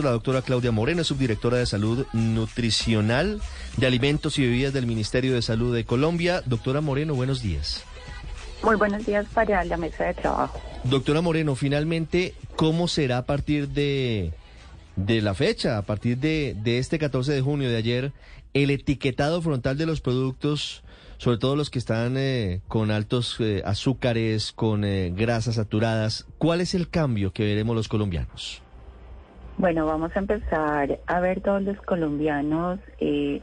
la doctora Claudia Moreno, subdirectora de Salud Nutricional de Alimentos y Bebidas del Ministerio de Salud de Colombia. Doctora Moreno, buenos días. Muy buenos días para la mesa de trabajo. Doctora Moreno, finalmente, ¿cómo será a partir de, de la fecha, a partir de, de este 14 de junio de ayer, el etiquetado frontal de los productos, sobre todo los que están eh, con altos eh, azúcares, con eh, grasas saturadas? ¿Cuál es el cambio que veremos los colombianos? Bueno, vamos a empezar a ver todos los colombianos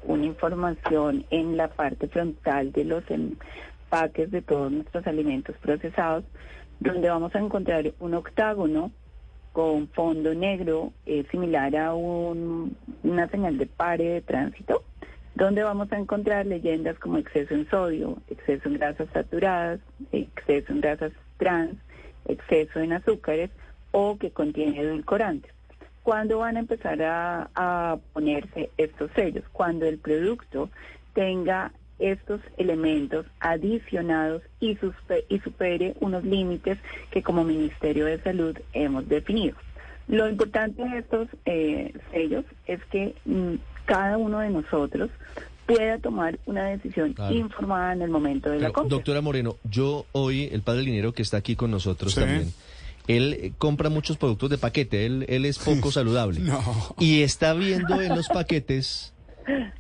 una información en la parte frontal de los empaques de todos nuestros alimentos procesados, donde vamos a encontrar un octágono con fondo negro eh, similar a un, una señal de pare de tránsito, donde vamos a encontrar leyendas como exceso en sodio, exceso en grasas saturadas, exceso en grasas trans, exceso en azúcares o que contiene edulcorantes. ¿Cuándo van a empezar a, a ponerse estos sellos? Cuando el producto tenga estos elementos adicionados y, y supere unos límites que como Ministerio de Salud hemos definido. Lo importante de estos eh, sellos es que mm, cada uno de nosotros pueda tomar una decisión informada en el momento de la compra. Doctora Moreno, yo hoy, el padre Linero que está aquí con nosotros también, él eh, compra muchos productos de paquete, él, él es poco saludable. Y está viendo en los paquetes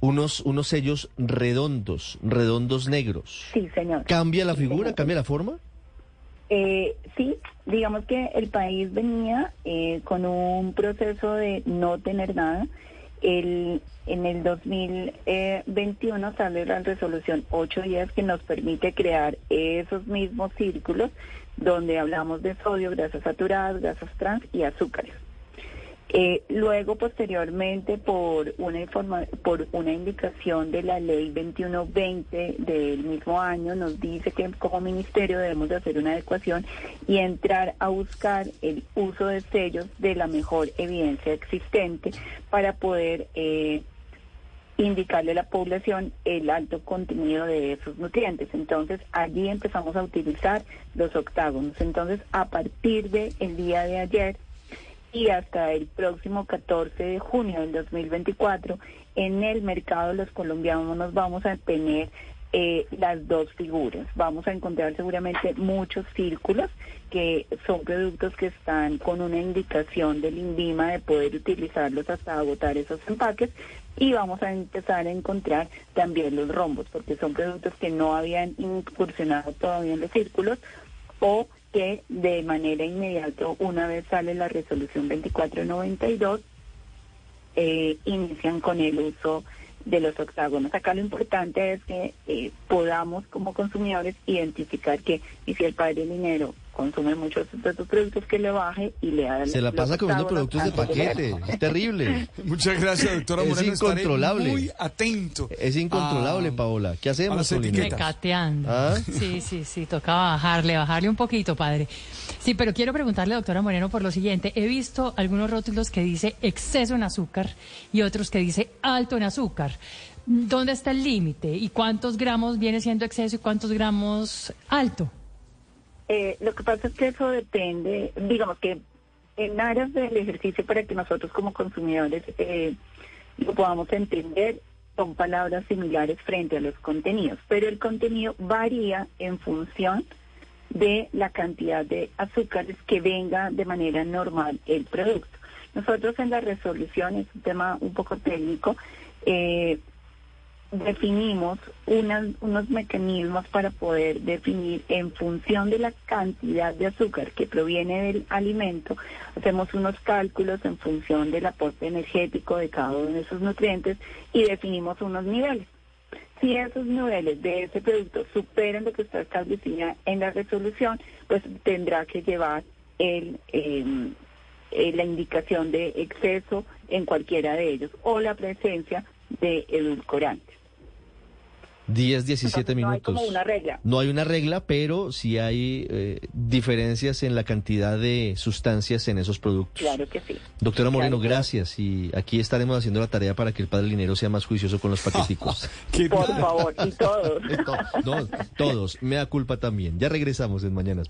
unos, unos sellos redondos, redondos negros. Sí, señor. ¿Cambia la figura, cambia la forma? Eh, sí, digamos que el país venía eh, con un proceso de no tener nada. El, en el 2021 sale la resolución 810 que nos permite crear esos mismos círculos donde hablamos de sodio, grasas saturadas, grasas trans y azúcares. Eh, luego, posteriormente, por una, informa por una indicación de la ley 2120 del mismo año, nos dice que como ministerio debemos de hacer una adecuación y entrar a buscar el uso de sellos de la mejor evidencia existente para poder eh, indicarle a la población el alto contenido de esos nutrientes. Entonces, allí empezamos a utilizar los octágonos. Entonces, a partir del el día de ayer, y hasta el próximo 14 de junio del 2024 en el mercado los colombianos nos vamos a tener eh, las dos figuras. Vamos a encontrar seguramente muchos círculos que son productos que están con una indicación del INVIMA de poder utilizarlos hasta agotar esos empaques y vamos a empezar a encontrar también los rombos porque son productos que no habían incursionado todavía en los círculos o que de manera inmediata, una vez sale la resolución 2492, eh, inician con el uso de los octágonos. Acá lo importante es que eh, podamos como consumidores identificar que y si el padre dinero consume muchos de estos productos que le baje y le haga Se la pasa comiendo productos de paquete, es terrible. Muchas gracias, doctora Moreno. Es incontrolable. muy atento. Es incontrolable, Paola. ¿Qué hacemos, Mecateando. ¿Ah? Sí, sí, sí, toca bajarle, bajarle un poquito, padre. Sí, pero quiero preguntarle, doctora Moreno, por lo siguiente. He visto algunos rótulos que dice exceso en azúcar y otros que dice alto en azúcar. ¿Dónde está el límite? ¿Y cuántos gramos viene siendo exceso y cuántos gramos alto? Eh, lo que pasa es que eso depende, digamos que en áreas del ejercicio para que nosotros como consumidores eh, lo podamos entender, son palabras similares frente a los contenidos, pero el contenido varía en función de la cantidad de azúcares que venga de manera normal el producto. Nosotros en la resolución, es un tema un poco técnico, eh, definimos unos mecanismos para poder definir en función de la cantidad de azúcar que proviene del alimento, hacemos unos cálculos en función del aporte energético de cada uno de esos nutrientes y definimos unos niveles. Si esos niveles de ese producto superan lo que está establecido en la resolución, pues tendrá que llevar el, em, eh, la indicación de exceso en cualquiera de ellos o la presencia de edulcorantes. 10, 17 minutos. No hay como una regla. No hay una regla, pero sí hay eh, diferencias en la cantidad de sustancias en esos productos. Claro que sí. Doctora Moreno, gracias. Y aquí estaremos haciendo la tarea para que el padre Linero sea más juicioso con los paqueticos. Por favor, y todos. todos. Me da culpa también. Ya regresamos en Mañanas.